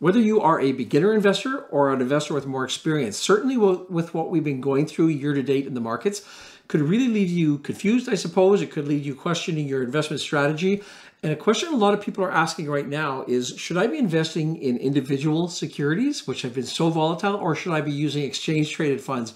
Whether you are a beginner investor or an investor with more experience, certainly with what we've been going through year to date in the markets, could really leave you confused, I suppose. It could leave you questioning your investment strategy. And a question a lot of people are asking right now is should I be investing in individual securities, which have been so volatile, or should I be using exchange traded funds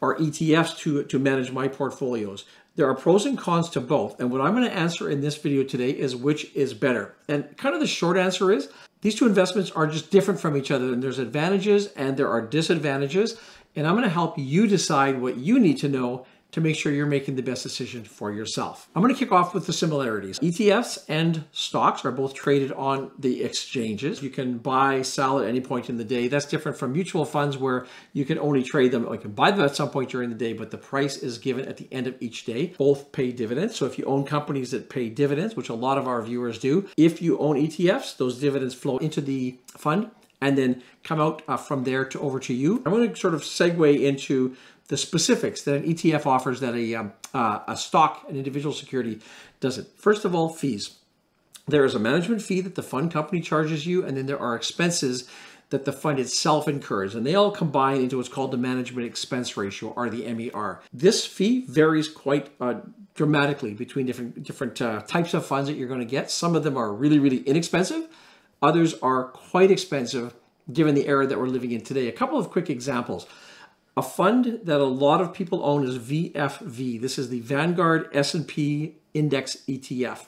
or ETFs to, to manage my portfolios? There are pros and cons to both. And what I'm going to answer in this video today is which is better. And kind of the short answer is these two investments are just different from each other. And there's advantages and there are disadvantages. And I'm going to help you decide what you need to know to make sure you're making the best decision for yourself. I'm going to kick off with the similarities. ETFs and stocks are both traded on the exchanges. You can buy, sell at any point in the day. That's different from mutual funds where you can only trade them, you can buy them at some point during the day, but the price is given at the end of each day. Both pay dividends. So if you own companies that pay dividends, which a lot of our viewers do, if you own ETFs, those dividends flow into the fund and then come out uh, from there to over to you. I want to sort of segue into the specifics that an ETF offers that a, um, uh, a stock, an individual security doesn't. First of all, fees. There is a management fee that the fund company charges you, and then there are expenses that the fund itself incurs, and they all combine into what's called the management expense ratio, or the MER. This fee varies quite uh, dramatically between different different uh, types of funds that you're going to get. Some of them are really, really inexpensive. Others are quite expensive given the era that we're living in today. A couple of quick examples. A fund that a lot of people own is VFV. This is the Vanguard S&P Index ETF.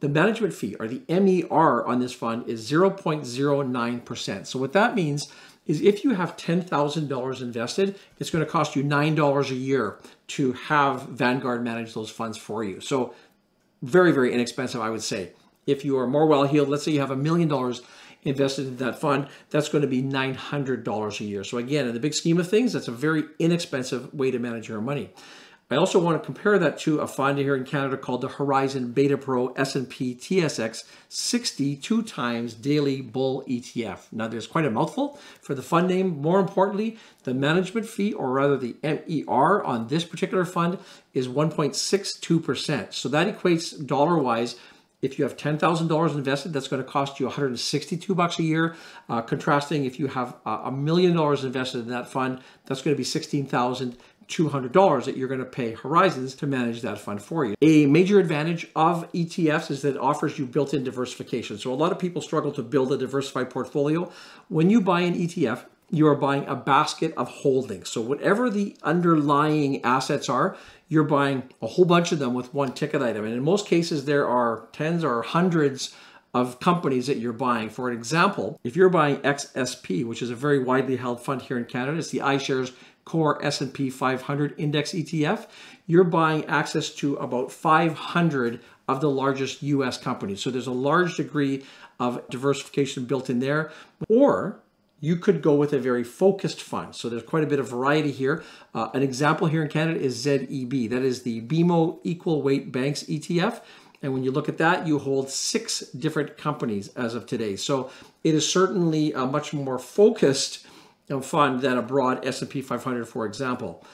The management fee, or the MER on this fund, is 0.09%. So what that means is if you have $10,000 invested, it's going to cost you $9 a year to have Vanguard manage those funds for you. So very, very inexpensive, I would say. If you are more well-heeled, let's say you have a million dollars invested in that fund, that's going to be $900 a year. So again, in the big scheme of things, that's a very inexpensive way to manage your money. I also want to compare that to a fund here in Canada called the Horizon Beta Pro S&P TSX 62 times daily bull ETF. Now there's quite a mouthful for the fund name. More importantly, the management fee or rather the MER on this particular fund is 1.62%. So that equates dollar wise if you have $10,000 invested, that's going to cost you 162 bucks a year. Uh, contrasting, if you have a million dollars invested in that fund, that's going to be $16,200 that you're going to pay Horizons to manage that fund for you. A major advantage of ETFs is that it offers you built-in diversification. So a lot of people struggle to build a diversified portfolio. When you buy an ETF, you are buying a basket of holdings. So whatever the underlying assets are, you're buying a whole bunch of them with one ticket item. And in most cases, there are tens or hundreds of companies that you're buying. For example, if you're buying XSP, which is a very widely held fund here in Canada, it's the iShares Core S&P 500 Index ETF, you're buying access to about 500 of the largest US companies. So there's a large degree of diversification built in there. Or you could go with a very focused fund. So there's quite a bit of variety here. Uh, an example here in Canada is ZEB. That is the BMO Equal Weight Banks ETF. And when you look at that, you hold six different companies as of today. So it is certainly a much more focused fund than a broad S&P 500, for example.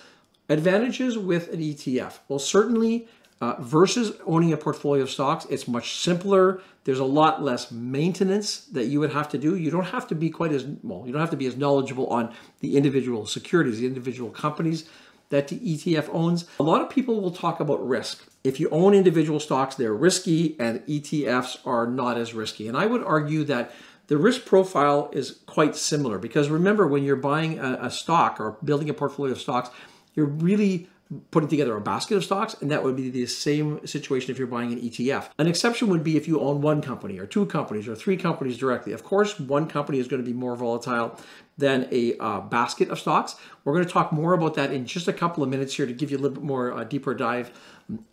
Advantages with an ETF. Well, certainly uh, versus owning a portfolio of stocks, it's much simpler. There's a lot less maintenance that you would have to do. You don't have to be quite as, well, you don't have to be as knowledgeable on the individual securities, the individual companies that the ETF owns. A lot of people will talk about risk. If you own individual stocks, they're risky and ETFs are not as risky. And I would argue that the risk profile is quite similar because remember when you're buying a, a stock or building a portfolio of stocks, you're really putting together a basket of stocks, and that would be the same situation if you're buying an ETF. An exception would be if you own one company or two companies or three companies directly. Of course, one company is going to be more volatile than a uh, basket of stocks. We're going to talk more about that in just a couple of minutes here to give you a little bit more uh, deeper dive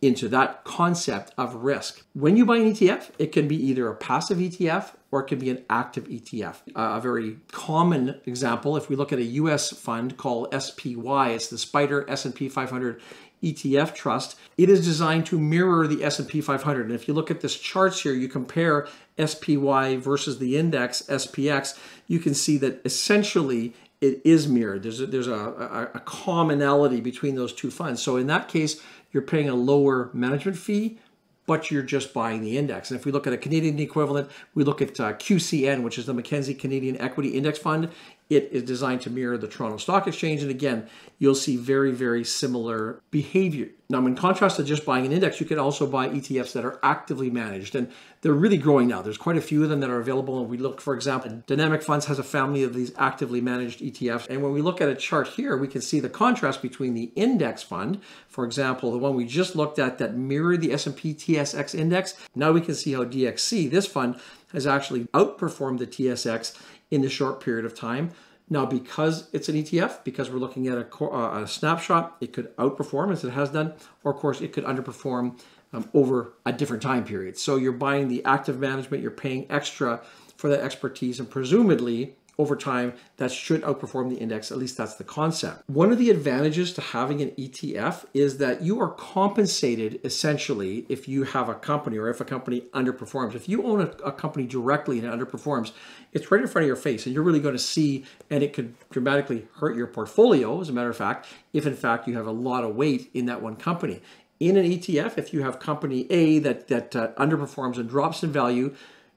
into that concept of risk. When you buy an ETF, it can be either a passive ETF or it can be an active ETF. A very common example, if we look at a US fund called SPY, it's the SPDR S&P 500 ETF trust. It is designed to mirror the S&P 500. And if you look at this charts here, you compare SPY versus the index SPX, you can see that essentially it is mirrored. There's a, there's a, a, a commonality between those two funds. So in that case, you're paying a lower management fee, but you're just buying the index. And if we look at a Canadian equivalent, we look at uh, QCN, which is the Mackenzie Canadian Equity Index Fund. It is designed to mirror the Toronto Stock Exchange. And again, you'll see very, very similar behavior. Now, in contrast to just buying an index, you can also buy ETFs that are actively managed. And they're really growing now. There's quite a few of them that are available. And we look, for example, Dynamic Funds has a family of these actively managed ETFs. And when we look at a chart here, we can see the contrast between the index fund, for example, the one we just looked at that mirrored the S&P TSX index. Now we can see how DXC, this fund, has actually outperformed the TSX in the short period of time. Now, because it's an ETF, because we're looking at a, uh, a, snapshot, it could outperform as it has done, or of course, it could underperform um, over a different time period. So you're buying the active management, you're paying extra for that expertise, and presumably over time that should outperform the index. At least that's the concept. One of the advantages to having an ETF is that you are compensated essentially if you have a company or if a company underperforms. If you own a, a company directly and it underperforms, it's right in front of your face and you're really going to see, and it could dramatically hurt your portfolio, as a matter of fact, if in fact you have a lot of weight in that one company. In an ETF, if you have company A that, that uh, underperforms and drops in value,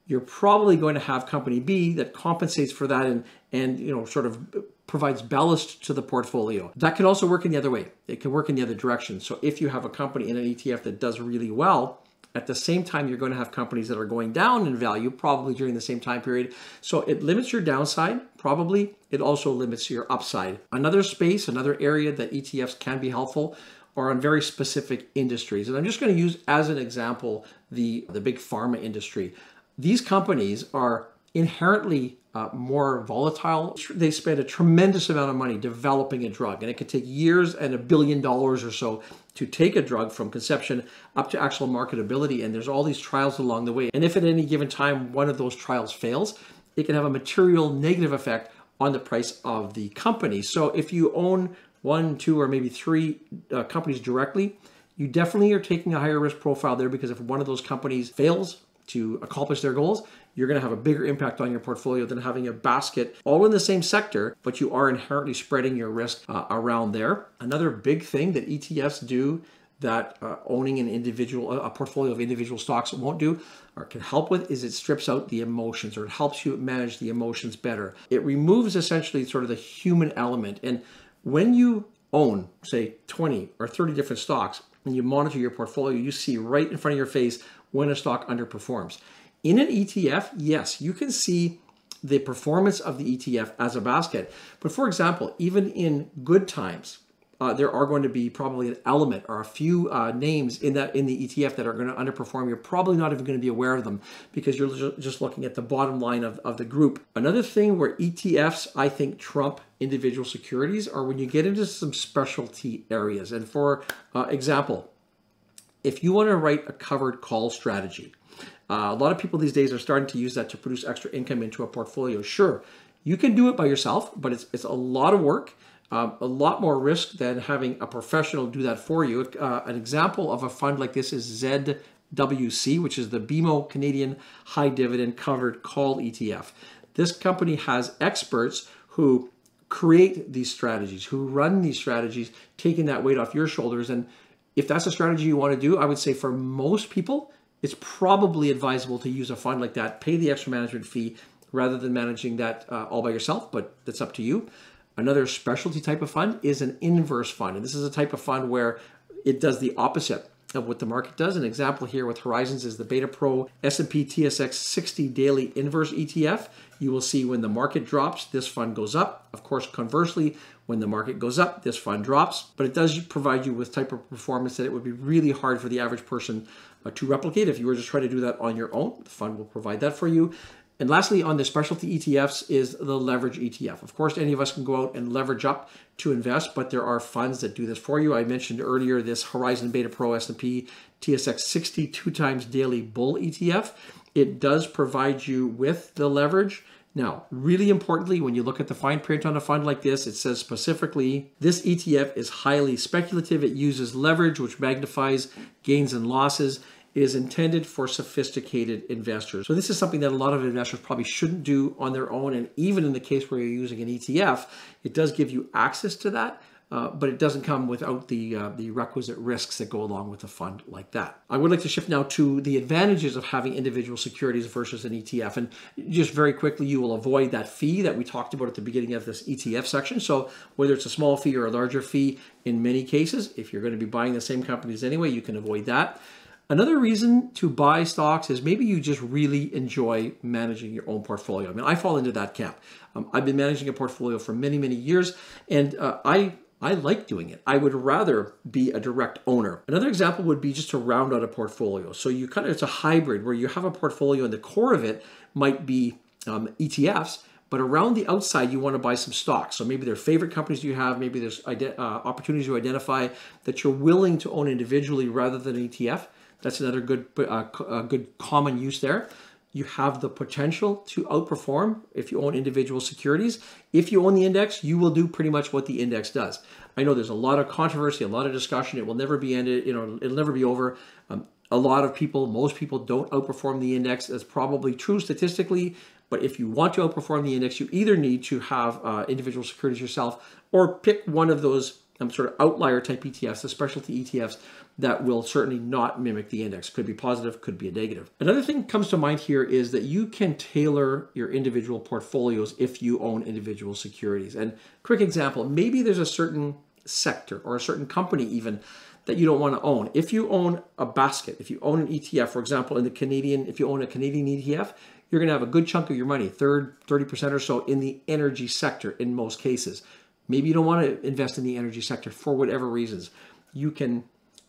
you're probably going to have company B that compensates for that and and you know sort of provides ballast to the portfolio. That can also work in the other way. It can work in the other direction. So if you have a company in an ETF that does really well, at the same time you're going to have companies that are going down in value probably during the same time period. So it limits your downside, probably. It also limits your upside. Another space, another area that ETFs can be helpful are on very specific industries. And I'm just going to use as an example the the big pharma industry. These companies are inherently uh, more volatile. They spend a tremendous amount of money developing a drug, and it could take years and a billion dollars or so to take a drug from conception up to actual marketability. And there's all these trials along the way. And if at any given time one of those trials fails, it can have a material negative effect on the price of the company. So if you own one, two, or maybe three uh, companies directly, you definitely are taking a higher risk profile there because if one of those companies fails to accomplish their goals, you're going to have a bigger impact on your portfolio than having a basket all in the same sector, but you are inherently spreading your risk uh, around there. Another big thing that ETFs do that uh, owning an individual a portfolio of individual stocks won't do or can help with is it strips out the emotions or it helps you manage the emotions better. It removes essentially sort of the human element and when you own say 20 or 30 different stocks and you monitor your portfolio you see right in front of your face when a stock underperforms. In an ETF, yes, you can see the performance of the ETF as a basket. But for example, even in good times, uh, there are going to be probably an element or a few uh, names in that in the ETF that are going to underperform. You're probably not even going to be aware of them because you're just looking at the bottom line of, of the group. Another thing where ETFs, I think, trump individual securities are when you get into some specialty areas. And for uh, example, if you want to write a covered call strategy, uh, a lot of people these days are starting to use that to produce extra income into a portfolio. Sure, you can do it by yourself, but it's, it's a lot of work, um, a lot more risk than having a professional do that for you. Uh, an example of a fund like this is ZWC, which is the BMO Canadian High Dividend Covered Call ETF. This company has experts who create these strategies, who run these strategies, taking that weight off your shoulders. And if that's a strategy you want to do, I would say for most people, it's probably advisable to use a fund like that, pay the extra management fee rather than managing that uh, all by yourself, but that's up to you. Another specialty type of fund is an inverse fund. And this is a type of fund where it does the opposite of what the market does. An example here with Horizons is the Beta Pro S&P TSX 60 Daily Inverse ETF. You will see when the market drops, this fund goes up. Of course, conversely, when the market goes up, this fund drops, but it does provide you with type of performance that it would be really hard for the average person uh, to replicate. If you were just trying to do that on your own, the fund will provide that for you. And lastly, on the specialty ETFs is the leverage ETF. Of course, any of us can go out and leverage up to invest, but there are funds that do this for you. I mentioned earlier this Horizon Beta Pro S&P TSX 62 times daily bull ETF. It does provide you with the leverage now, really importantly, when you look at the fine print on a fund like this, it says specifically, this ETF is highly speculative. It uses leverage, which magnifies gains and losses. It is intended for sophisticated investors. So this is something that a lot of investors probably shouldn't do on their own. And even in the case where you're using an ETF, it does give you access to that. Uh, but it doesn't come without the uh, the requisite risks that go along with a fund like that. I would like to shift now to the advantages of having individual securities versus an ETF. And just very quickly, you will avoid that fee that we talked about at the beginning of this ETF section. So whether it's a small fee or a larger fee, in many cases, if you're going to be buying the same companies anyway, you can avoid that. Another reason to buy stocks is maybe you just really enjoy managing your own portfolio. I mean, I fall into that camp. Um, I've been managing a portfolio for many, many years, and uh, I I like doing it. I would rather be a direct owner. Another example would be just to round out a portfolio. So you kind of, it's a hybrid where you have a portfolio and the core of it might be um, ETFs, but around the outside you want to buy some stocks. So maybe there are favorite companies you have, maybe there's uh, opportunities you identify that you're willing to own individually rather than an ETF. That's another good, uh, uh, good common use there you have the potential to outperform if you own individual securities. If you own the index, you will do pretty much what the index does. I know there's a lot of controversy, a lot of discussion. It will never be ended. You know, it'll never be over. Um, a lot of people, most people, don't outperform the index. That's probably true statistically. But if you want to outperform the index, you either need to have uh, individual securities yourself or pick one of those um, sort of outlier type ETFs, the specialty ETFs that will certainly not mimic the index. Could be positive, could be a negative. Another thing comes to mind here is that you can tailor your individual portfolios if you own individual securities. And quick example, maybe there's a certain sector or a certain company even that you don't want to own. If you own a basket, if you own an ETF, for example, in the Canadian, if you own a Canadian ETF, you're going to have a good chunk of your money, third, 30% or so in the energy sector in most cases. Maybe you don't want to invest in the energy sector for whatever reasons. You can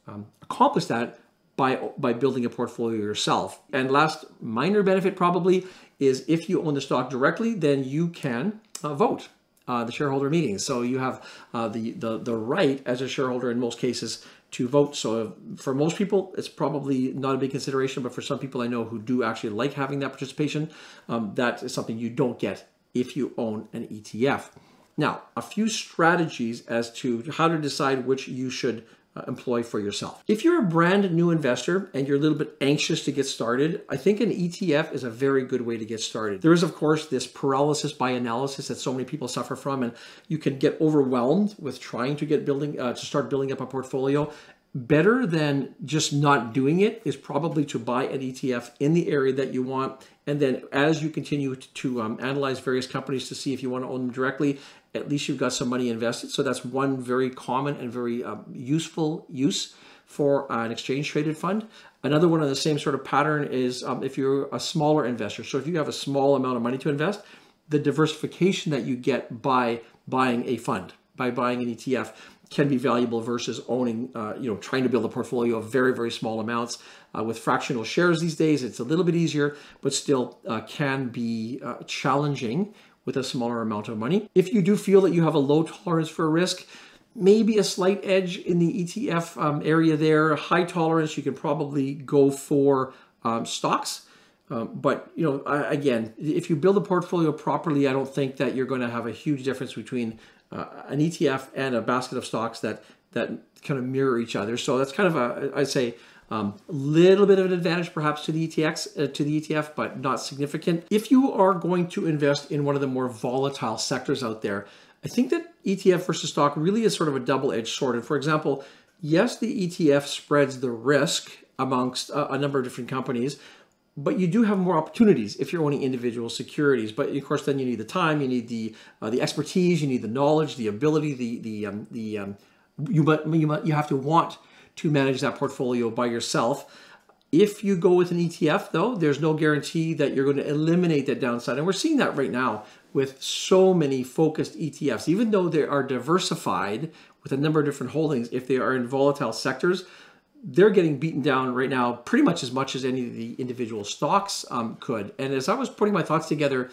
um, accomplish that by, by building a portfolio yourself. And last minor benefit probably is if you own the stock directly, then you can uh, vote. Uh, the shareholder meetings. So you have uh, the, the the right as a shareholder in most cases to vote. So for most people, it's probably not a big consideration, but for some people I know who do actually like having that participation, um, that is something you don't get if you own an ETF. Now, a few strategies as to how to decide which you should uh, employ for yourself. If you're a brand new investor and you're a little bit anxious to get started, I think an ETF is a very good way to get started. There is, of course, this paralysis by analysis that so many people suffer from, and you can get overwhelmed with trying to get building uh, to start building up a portfolio better than just not doing it is probably to buy an ETF in the area that you want. And then as you continue to um, analyze various companies to see if you want to own them directly, at least you've got some money invested. So that's one very common and very uh, useful use for an exchange traded fund. Another one of the same sort of pattern is um, if you're a smaller investor. So if you have a small amount of money to invest, the diversification that you get by buying a fund, by buying an ETF, can be valuable versus owning, uh, you know, trying to build a portfolio of very, very small amounts. Uh, with fractional shares these days, it's a little bit easier, but still uh, can be uh, challenging with a smaller amount of money. If you do feel that you have a low tolerance for risk, maybe a slight edge in the ETF um, area there, high tolerance, you can probably go for um, stocks. Um, but you know, again, if you build a portfolio properly, I don't think that you're going to have a huge difference between uh, an ETF and a basket of stocks that that kind of mirror each other. So that's kind of a, I'd say, a um, little bit of an advantage perhaps to the ETX, uh, to the ETF, but not significant. If you are going to invest in one of the more volatile sectors out there, I think that ETF versus stock really is sort of a double-edged sword. And for example, yes, the ETF spreads the risk amongst a, a number of different companies, but you do have more opportunities if you're owning individual securities. But of course, then you need the time, you need the uh, the expertise, you need the knowledge, the ability, the the um, the um, you but you you have to want to manage that portfolio by yourself. If you go with an ETF, though, there's no guarantee that you're going to eliminate that downside, and we're seeing that right now with so many focused ETFs. Even though they are diversified with a number of different holdings, if they are in volatile sectors, they're getting beaten down right now pretty much as much as any of the individual stocks um, could. And as I was putting my thoughts together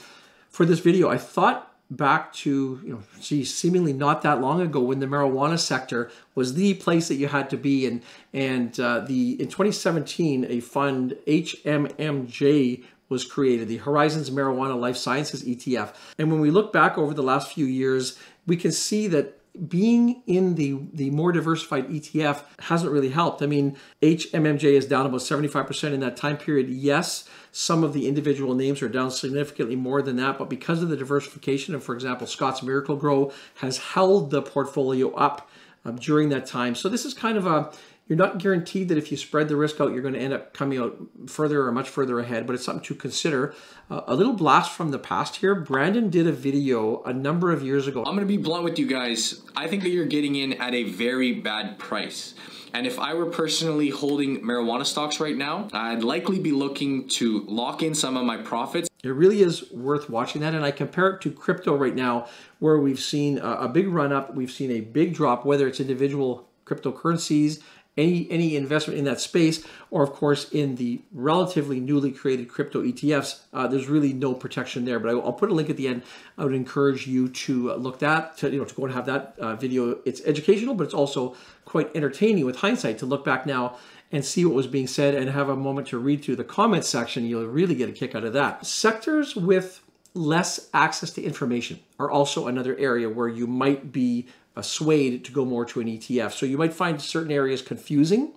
for this video, I thought back to, you know, gee, seemingly not that long ago when the marijuana sector was the place that you had to be. And, and uh, the in 2017, a fund, HMMJ, was created, the Horizons Marijuana Life Sciences ETF. And when we look back over the last few years, we can see that being in the the more diversified ETF hasn't really helped. I mean, HMMJ is down about 75% in that time period. Yes, some of the individual names are down significantly more than that, but because of the diversification, and for example, Scotts Miracle-Gro has held the portfolio up um, during that time. So this is kind of a you're not guaranteed that if you spread the risk out, you're going to end up coming out further or much further ahead, but it's something to consider. Uh, a little blast from the past here. Brandon did a video a number of years ago. I'm going to be blunt with you guys. I think that you're getting in at a very bad price. And if I were personally holding marijuana stocks right now, I'd likely be looking to lock in some of my profits. It really is worth watching that. And I compare it to crypto right now, where we've seen a big run up, we've seen a big drop, whether it's individual cryptocurrencies any any investment in that space, or of course in the relatively newly created crypto ETFs, uh, there's really no protection there. But I, will put a link at the end. I would encourage you to look that to you know to go and have that uh, video. It's educational, but it's also quite entertaining with hindsight to look back now and see what was being said and have a moment to read through the comments section. You'll really get a kick out of that. Sectors with less access to information are also another area where you might be swayed to go more to an ETF. So you might find certain areas confusing.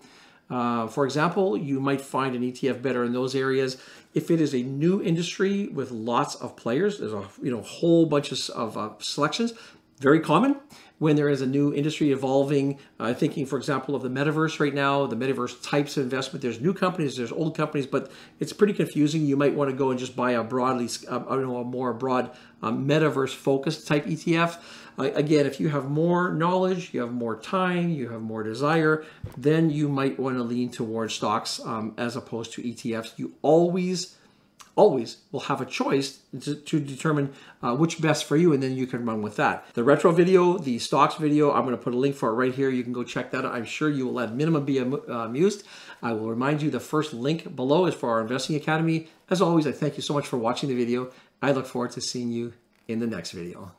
Uh, for example, you might find an ETF better in those areas. If it is a new industry with lots of players, there's a you know whole bunch of, of uh, selections, very common when there is a new industry evolving. Uh, thinking, for example, of the metaverse right now, the metaverse types of investment. There's new companies, there's old companies, but it's pretty confusing. You might want to go and just buy a broadly, uh, I don't know, a more broad um, metaverse focused type ETF. Uh, again, if you have more knowledge, you have more time, you have more desire, then you might want to lean towards stocks um, as opposed to ETFs. You always always will have a choice to, to determine uh, which best for you, and then you can run with that. The retro video, the stocks video, I'm going to put a link for it right here. You can go check that out. I'm sure you will at minimum be uh, amused. I will remind you the first link below is for our Investing Academy. As always, I thank you so much for watching the video. I look forward to seeing you in the next video.